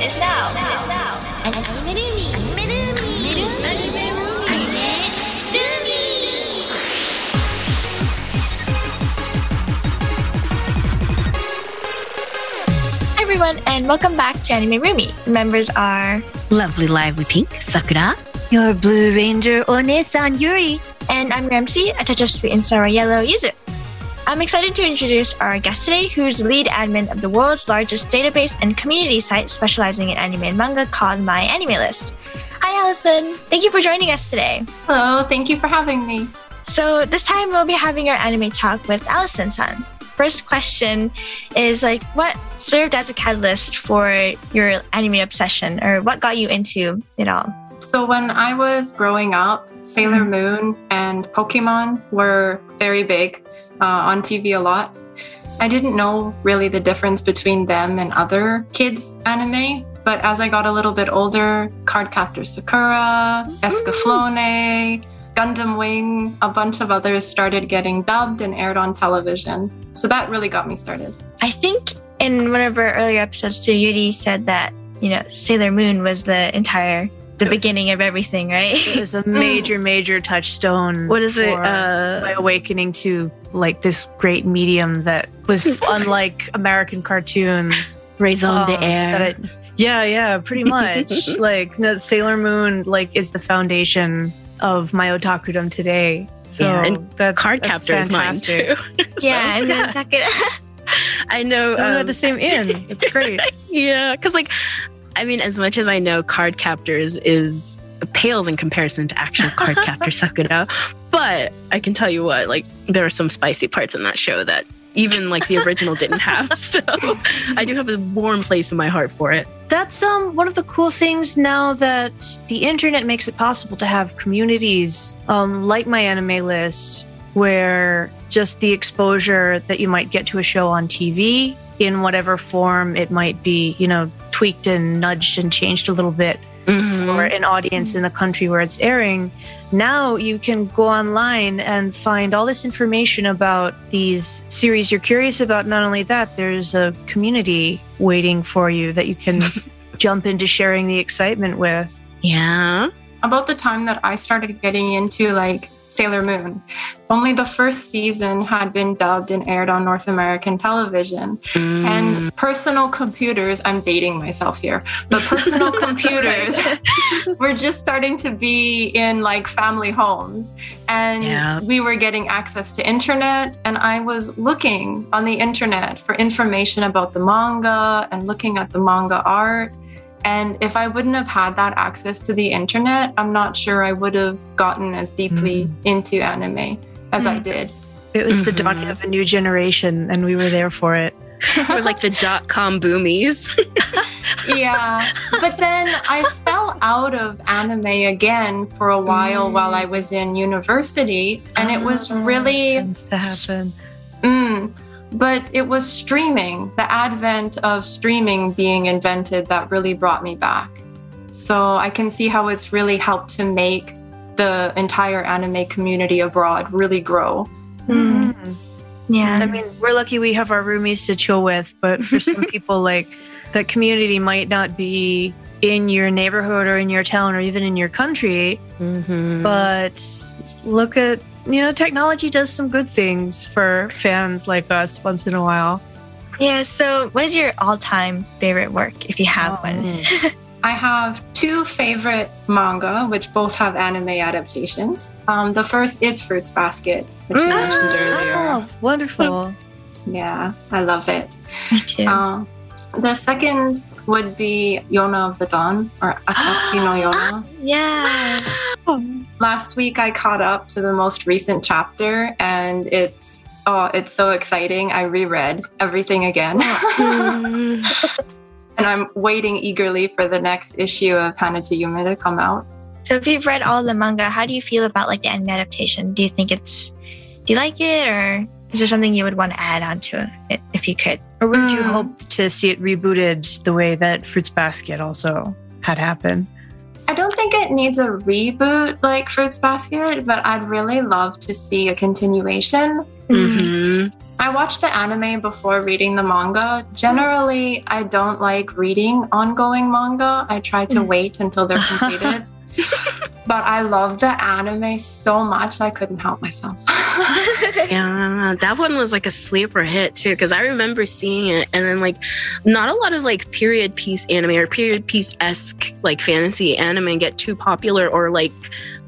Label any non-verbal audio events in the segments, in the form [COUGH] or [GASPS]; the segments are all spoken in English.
is now. Is now. Anime Anime Roomy. Anime Hi everyone, and welcome back to Anime Roomy. The members are Lovely Lively Pink, Sakura. Your Blue Ranger One-san Yuri. and I'm Ramsey, a touch of sweet and sour yellow Yuzu. I'm excited to introduce our guest today, who's the lead admin of the world's largest database and community site specializing in anime and manga called My Anime List. Hi, Alison. Thank you for joining us today. Hello, thank you for having me. So this time we'll be having our anime talk with Alison-san. First question is like, what served as a catalyst for your anime obsession, or what got you into it all? So, when I was growing up, Sailor mm-hmm. Moon and Pokemon were very big uh, on TV a lot. I didn't know really the difference between them and other kids' anime. But as I got a little bit older, Cardcaptor Sakura, Escaflowne, Gundam Wing, a bunch of others started getting dubbed and aired on television. So that really got me started. I think in one of our earlier episodes too, Yuri said that you know Sailor Moon was the entire the was- beginning of everything, right? It was a [LAUGHS] major, major touchstone. What is it? Uh, my awakening to like this great medium that was [LAUGHS] unlike American cartoons. Raison um, de Air. yeah, yeah, pretty much. [LAUGHS] like no, Sailor Moon, like is the foundation of my otakudom today. So Yeah, and that's Card that's Captor is mine fantastic. too. yeah, and then Sakura. I know. Oh, we had um, the same in. It's great. yeah, because like, I mean, as much as I know, Card Captors is pales in comparison to actual Card [LAUGHS] Captor Sakura, but I can tell you what, like, there are some spicy parts in that show that even like the original didn't have. [LAUGHS] So I do have a warm place in my heart for it. That's um one of the cool things now that the internet makes it possible to have communities um like my anime list where just the exposure that you might get to a show on TV in whatever form it might be, you know, tweaked and nudged and changed a little bit Mhm. for an audience in the country where it's airing. Now you can go online and find all this information about these series you're curious about. Not only that, there's a community waiting for you that you can [LAUGHS] jump into sharing the excitement with. Yeah. About the time that I started getting into like Sailor Moon, only the first season had been dubbed and aired on North American television. Mm. And personal computers, I'm dating myself here, but personal [LAUGHS] computers [LAUGHS] were just starting to be in like family homes. And Yeah. we were getting access to internet. And I was looking on the internet for information about the manga and looking at the manga art. And if I wouldn't have had that access to the internet, I'm not sure I would have gotten as deeply into anime as I did. It was the Mhm. dawning of a new generation, and we were there for it. [LAUGHS] We're like the dot com boomies. [LAUGHS] yeah but then i fell out of anime again for a while Mm. while i was in university and it was really Tends to happen. mm, but it was streaming the advent of streaming being invented that really brought me back so i can see how it's really helped to make the entire anime community abroad really grow Mm, Mhm. yeah. I mean, we're lucky we have our roomies to chill with, but for some [LAUGHS] people, like that community might not be in your neighborhood or in your town or even in your country. Mhm. But look at, you know, technology does some good things for fans like us once in a while. Yeah. So, what is your all-time favorite work, if you have Oh. one? [LAUGHS] I have two favorite manga, which both have anime adaptations. Um, the first is Fruits Basket, which you mentioned earlier. Oh, wonderful. Yeah, I love it. Me too. Um, the second would be Yona of the Dawn, or [GASPS] Akatsuki no Yona. yeah. Last week, I caught up to the most recent chapter, and it's oh, it's so exciting. I reread everything again. [LAUGHS] And I'm waiting eagerly for the next issue of Hana to Yume to come out. So, if you've read all the manga, how do you feel about like the anime adaptation? Do you think it's, do you like it, or is there something you would want to add on to it if you could? Or would you Mm. hope to see it rebooted the way that Fruits Basket also had happened? I don't think it needs a reboot like Fruits Basket, but I'd really love to see a continuation. Mhm. I watched the anime before reading the manga. Generally, I don't like reading ongoing manga. I try to Mm. wait until they're completed. [LAUGHS] [LAUGHS] but I love the anime so much I couldn't help myself. [LAUGHS] Yeah, that one was like a sleeper hit too, because I remember seeing it, and then like not a lot of like period piece anime or period piece esque like fantasy anime get too popular or like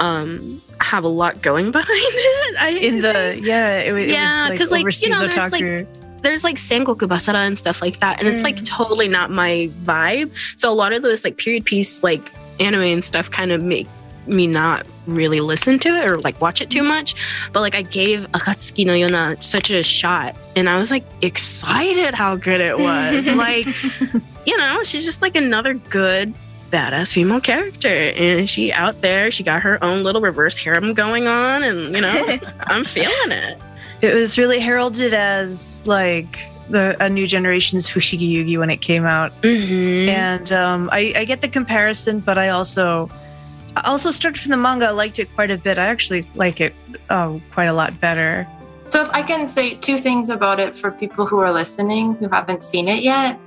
um have a lot going [LAUGHS] behind it. I In the say. yeah, it, wa- it Yeah, because like, like, you know, there's, like, there's like Sengoku Basara and stuff like that, and it's like totally not my vibe. So a lot of those like period piece like anime and stuff kind of make me not really listen to it or like watch it too much. But like I gave Akatsuki no Yona such a shot, and I was like excited how good it was. [LAUGHS] like you know, she's just like another good badass female character and she out there she got her own little reverse harem going on and you know [LAUGHS] i'm feeling it It was really heralded as like the a new generation's Fushigi Yugi when it came out. Mhm. And um, I, I get the comparison, but I also I also started from the manga. I liked it quite a bit. I actually like it uh, quite a lot better. So, if I can say two things about it for people who are listening who haven't seen it yet,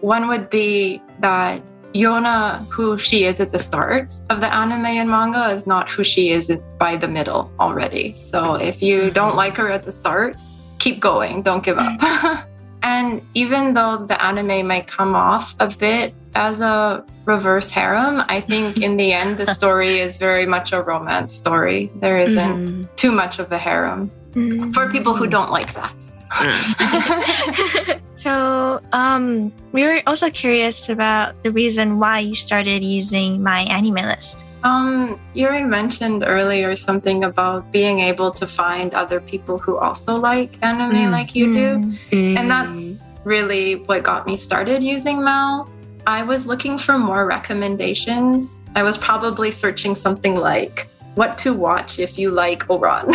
one would be that Yona, who she is at the start of the anime and manga, is not who she is by the middle already. So, if you don't like her at the start, keep going, don't give up. [LAUGHS] and even though the anime might come off a bit as a reverse harem, I think in the end, the [LAUGHS] story is very much a romance story. There isn't Mhm. too much of a harem Mm. for people who don't like that. [LAUGHS] [LAUGHS] so, um, we were also curious about the reason why you started using my anime list. um, Yuri mentioned earlier something about being able to find other people who also like anime Mm. like you do. Mm. And that's really what got me started using Mal. I was looking for more recommendations. I was probably searching something like what to watch if you like Ouran. [LAUGHS]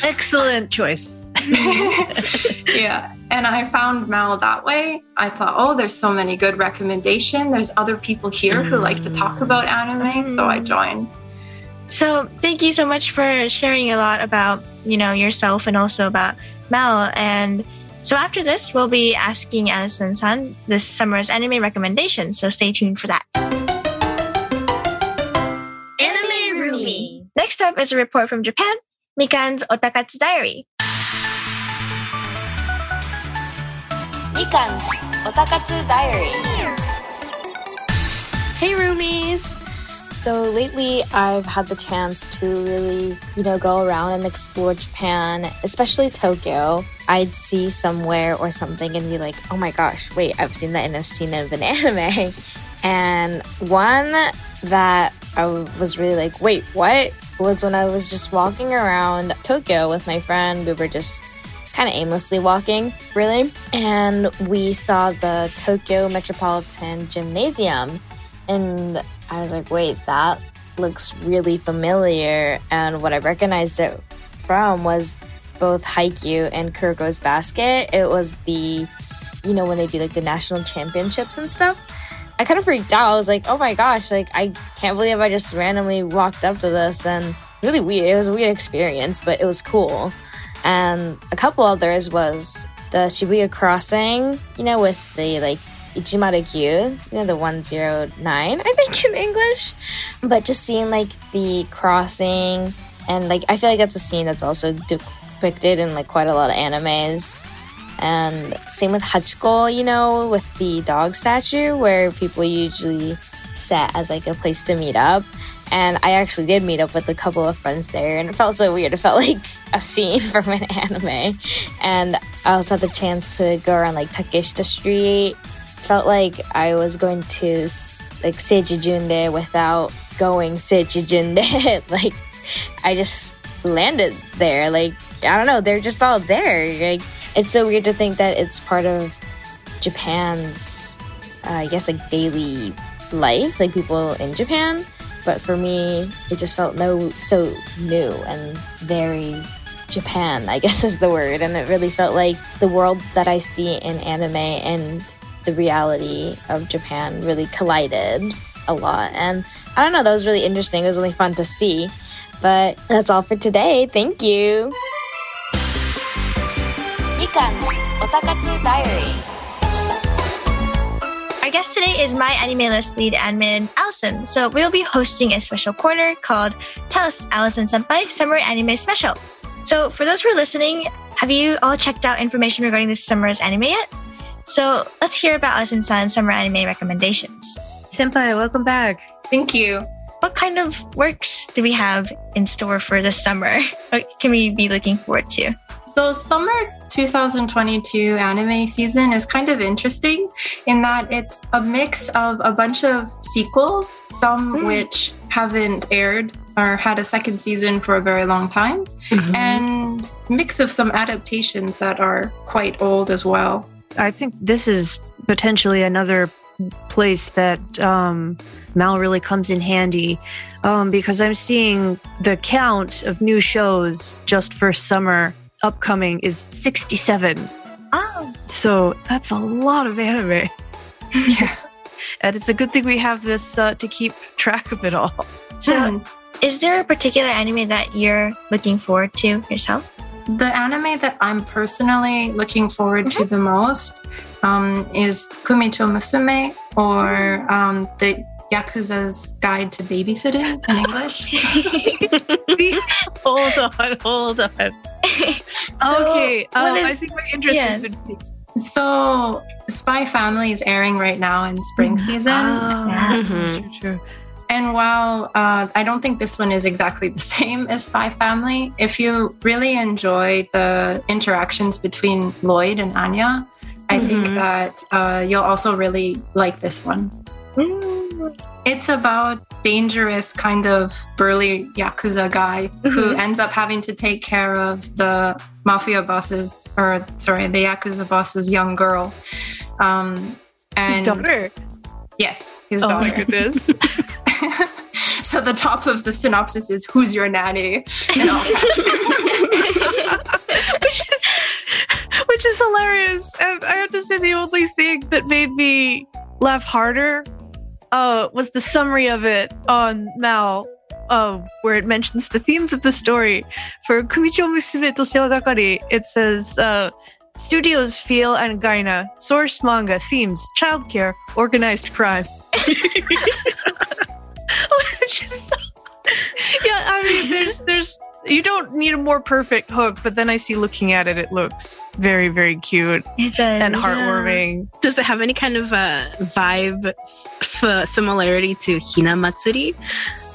[LAUGHS] Excellent choice. [LAUGHS] yeah. And I found Mal that way. I thought, oh, there's so many good recommendation. There's other people here who like to talk mm. about anime. So I mm. joined. So, thank you so much for sharing a lot about, you know, yourself and also about Mal. And so after this, we'll be asking Alison san this summer's anime recommendations. So stay tuned for that. Anime Roomy. Next up is a report from Japan, Mikan's Otakatsu Diary. Hey roomies! So lately I've had the chance to really, you know, go around and explore Japan, especially Tokyo. I'd see somewhere or something and be like, oh my gosh, wait, I've seen that in a scene of an [LAUGHS] anime. And one that I was really like, wait, what? Was when I was just walking around Tokyo with my friend. We were just kind of aimlessly walking, really. And we saw the Tokyo Metropolitan Gymnasium. And I was like, wait, that looks really familiar. And what I recognized it from was both Haikyuu and Kuroko's Basket. It was the, you know, when they do like the national championships and stuff. I kind of freaked out. I was like, oh my gosh, like I can't believe I just randomly walked up to this and really weird. It was a weird experience, but it was cool. And a couple others was the Shibuya crossing, you know, with the like Ichimaru-kyu, you know, the 109, I think in English. But just seeing like the crossing and like I feel like that's a scene that's also depicted in like quite a lot of animes. And same with Hachiko, you know, with the dog statue where people usually set as like a place to meet up. And I actually did meet up with a couple of friends there, and it felt so weird. It felt [LAUGHS] like a scene from an anime. And I also had the chance to go around like Takeshita Street. Felt like I was going to like Seijijunde without going Seijijunde. [LAUGHS] like I just landed there. Like I don't know, they're just all there. Like it's so weird to think that it's part of Japan's, uh, I guess, like daily life, like people in Japan. But for me, it just felt no, so new and very Japan, I guess [LAUGHS] is the word. And it really felt like the world that I see in anime and the reality of Japan really collided a lot. And I don't know, that was really interesting. It was really fun to see. But that's all for today. Thank you. Mikan's Otakatsu Diary guest today is my anime list lead admin, Alison. So we'll be hosting a special corner called Tell Us Alison Senpai Summer Anime Special. So for those who are listening, have you all checked out information regarding this summer's anime yet? So let's hear about Alison San's summer anime recommendations. Senpai, welcome back. Thank you. What kind of works do we have in store for this summer? [LAUGHS] What can we be looking forward to? So, summer 2022 anime season is kind of interesting in that it's a mix of a bunch of sequels, some Mm. which haven't aired or had a second season for a very long time, Mhm. and mix of some adaptations that are quite old as well. I think this is potentially another place that um, Mal really comes in handy um, because I'm seeing the count of new shows just for summer upcoming is 67. Oh, So that's a lot of anime. [LAUGHS] Yeah. And it's a good thing we have this uh, to keep track of it all. so Hmm. is there a particular anime that you're looking forward to yourself? The anime that I'm personally looking forward to the most um, is Kumicho Musume or um, the Yakuza's Guide to Babysitting in English. [LAUGHS] [LAUGHS] hold on, hold on. [LAUGHS] So, okay, um, what I think my interest yeah. has been piqued. so, Spy Family is airing right now in spring season. Yeah. Mhm. True, true. And while uh, I don't think this one is exactly the [LAUGHS] same as Spy Family, if you really enjoy the interactions between Lloyd and Anya, I think Mhm. that uh, you'll also really like this one. Mm. It's about dangerous kind of burly yakuza guy who ends up having to take care of the mafia boss's or sorry, the yakuza boss's young girl. Um, and His daughter. yes, his Oh daughter. my goodness. [LAUGHS] so the top of the synopsis is "Who's your nanny?" and all [LAUGHS] which is which is hilarious. And I have to say, the only thing that made me laugh harder uh, was the summary of it on Mal, uh, where it mentions the themes of the story for Kumicho Musume to Sewagakari. It says. Uh, Studios Feel and Gaina, source manga, themes, childcare, organized crime. [LAUGHS] Which is so, yeah, I mean, there's, there's, you don't need a more perfect hook, but then I see looking at it, it looks very, very cute and heartwarming. Does it have any kind of uh, vibe f- similarity to Hina Matsuri?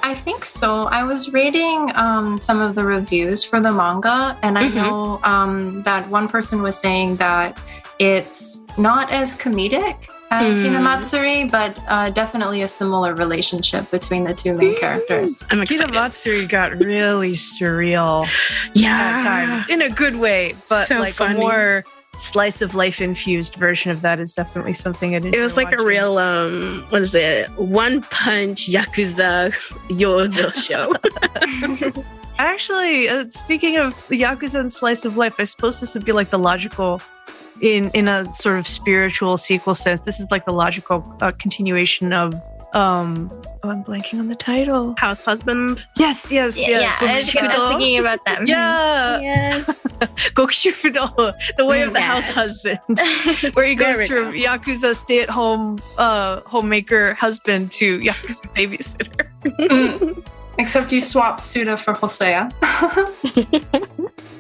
I think so. I was reading um, some of the reviews for the manga, and I Mhm. know um, that one person was saying that it's not as comedic as Mm. Hinamatsuri, but uh, definitely a similar relationship between the two main characters. I'm excited. Matsuri got really surreal yeah. at times in a good way, but So like funny. a more slice of life infused version of that is definitely something I It was like a real um what is it? One punch yakuza yojo show. [LAUGHS] [LAUGHS] Actually, uh, speaking of Yakuza and slice of life, I suppose this would be like the logical, in in a sort of spiritual sequel sense. This is like the logical uh, continuation of. Um Oh, I'm blanking on the title. House husband. Yes, yes, yeah, yes. yeah, I was, I was thinking about them. Yeah, Yes. [LAUGHS] Gokushufudo, the way of the house husband, [LAUGHS] where he goes we from yakuza stay-at-home uh, homemaker husband to yakuza babysitter. [LAUGHS] Mm. Except you swap Tsuda for Hosoya.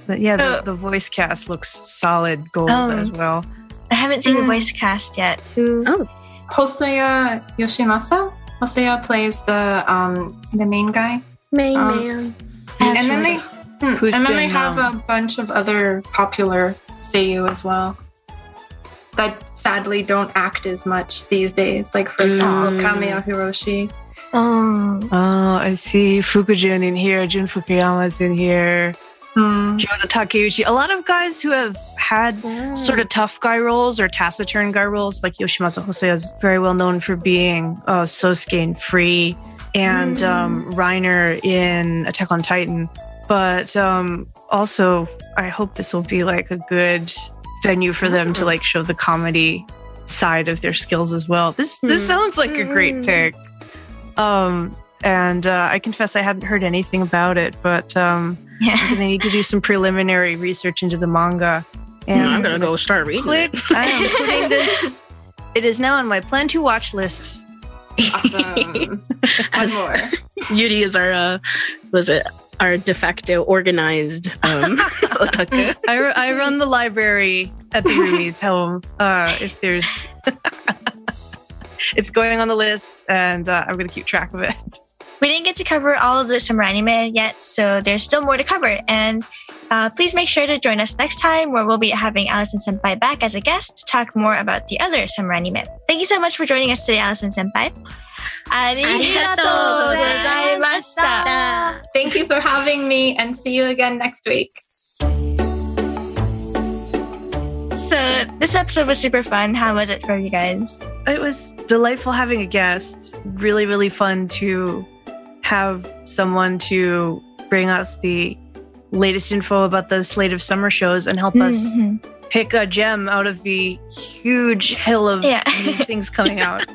But yeah, the, Oh. the voice cast looks solid gold Um, as well. I haven't seen the Mm. voice cast yet. Who? Oh. Hosoya Yoshimasa. Hosoya plays the um, the main guy. Main Um, man. and then they hmm, Who's and then they been, have um, a bunch of other popular seiyu as well that sadly don't act as much these days like for example Mm. Kamiya Hiroshi Oh. Oh, I see Fukujun in here, Jun Fukuyama's in here, Hmm. Kyoto Takeuchi. A lot of guys who have had sort of tough guy roles or taciturn guy roles, like Yoshimasa Hosoya is very well known for being uh, Sosuke in Free and Mm. um, Reiner in Attack on Titan. But um, also, I hope this will be like a good venue for them to Mm. like show the comedy side of their skills as well. This this Mm. sounds like a great Mm. pick. Um, and uh, I confess I hadn't heard anything about it, but um, Yeah. I'm gonna need to do some preliminary research into the manga And I'm gonna go start reading. click. it. I am putting this. [LAUGHS] It is now on my plan to watch list. Awesome. [LAUGHS] One As- more. Yuri is our uh, was it our de facto organized um [LAUGHS] otaku. I, I run the library at the Roomy's home. Uh, if there's, it's going on the list, and uh, I'm going to keep track of it. We didn't get to cover all of the summer anime yet, so there's still more to cover. And uh, please make sure to join us next time, where we'll be having Alison Senpai back as a guest to talk more about the other summer anime. Thank you so much for joining us today, Alison Senpai. Arigatou gozaimashita. Thank you for having me and see you again next week. So this episode was super fun. How was it for you guys? It was delightful having a guest. Really, really fun to have someone to bring us the latest info about the slate of summer shows and help us Mhm. pick a gem out of the huge hill of Yeah. new [LAUGHS] things coming out.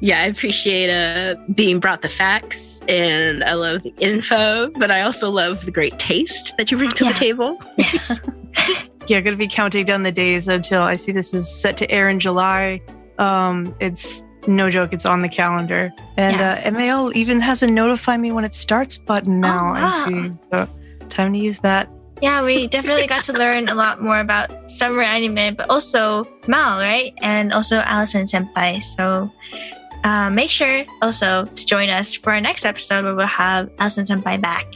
Yeah, I appreciate uh being brought the facts and I love the info, but I also love the great taste that you bring to Yeah. the table. Yes. [LAUGHS] yeah, going to be counting down the days until I see this is set to air in July. Um, it's no joke, it's on the calendar. And Yeah. uh, MAL even has a notify me when it starts button now. wow. I see. So time to use that. Yeah, we definitely got to learn a lot more about summer anime, but also Mal, right? And also Alison Senpai. So uh, make sure also to join us for our next episode where we'll have Alison Senpai back.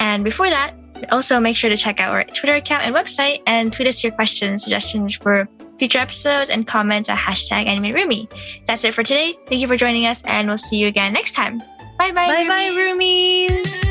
And before that, also make sure to check out our Twitter account and website and tweet us your questions, suggestions for future episodes, and comments at hashtag AnimeRoomy. That's it for today. Thank you for joining us, and we'll see you again next time. Bye bye. Bye bye, roomies.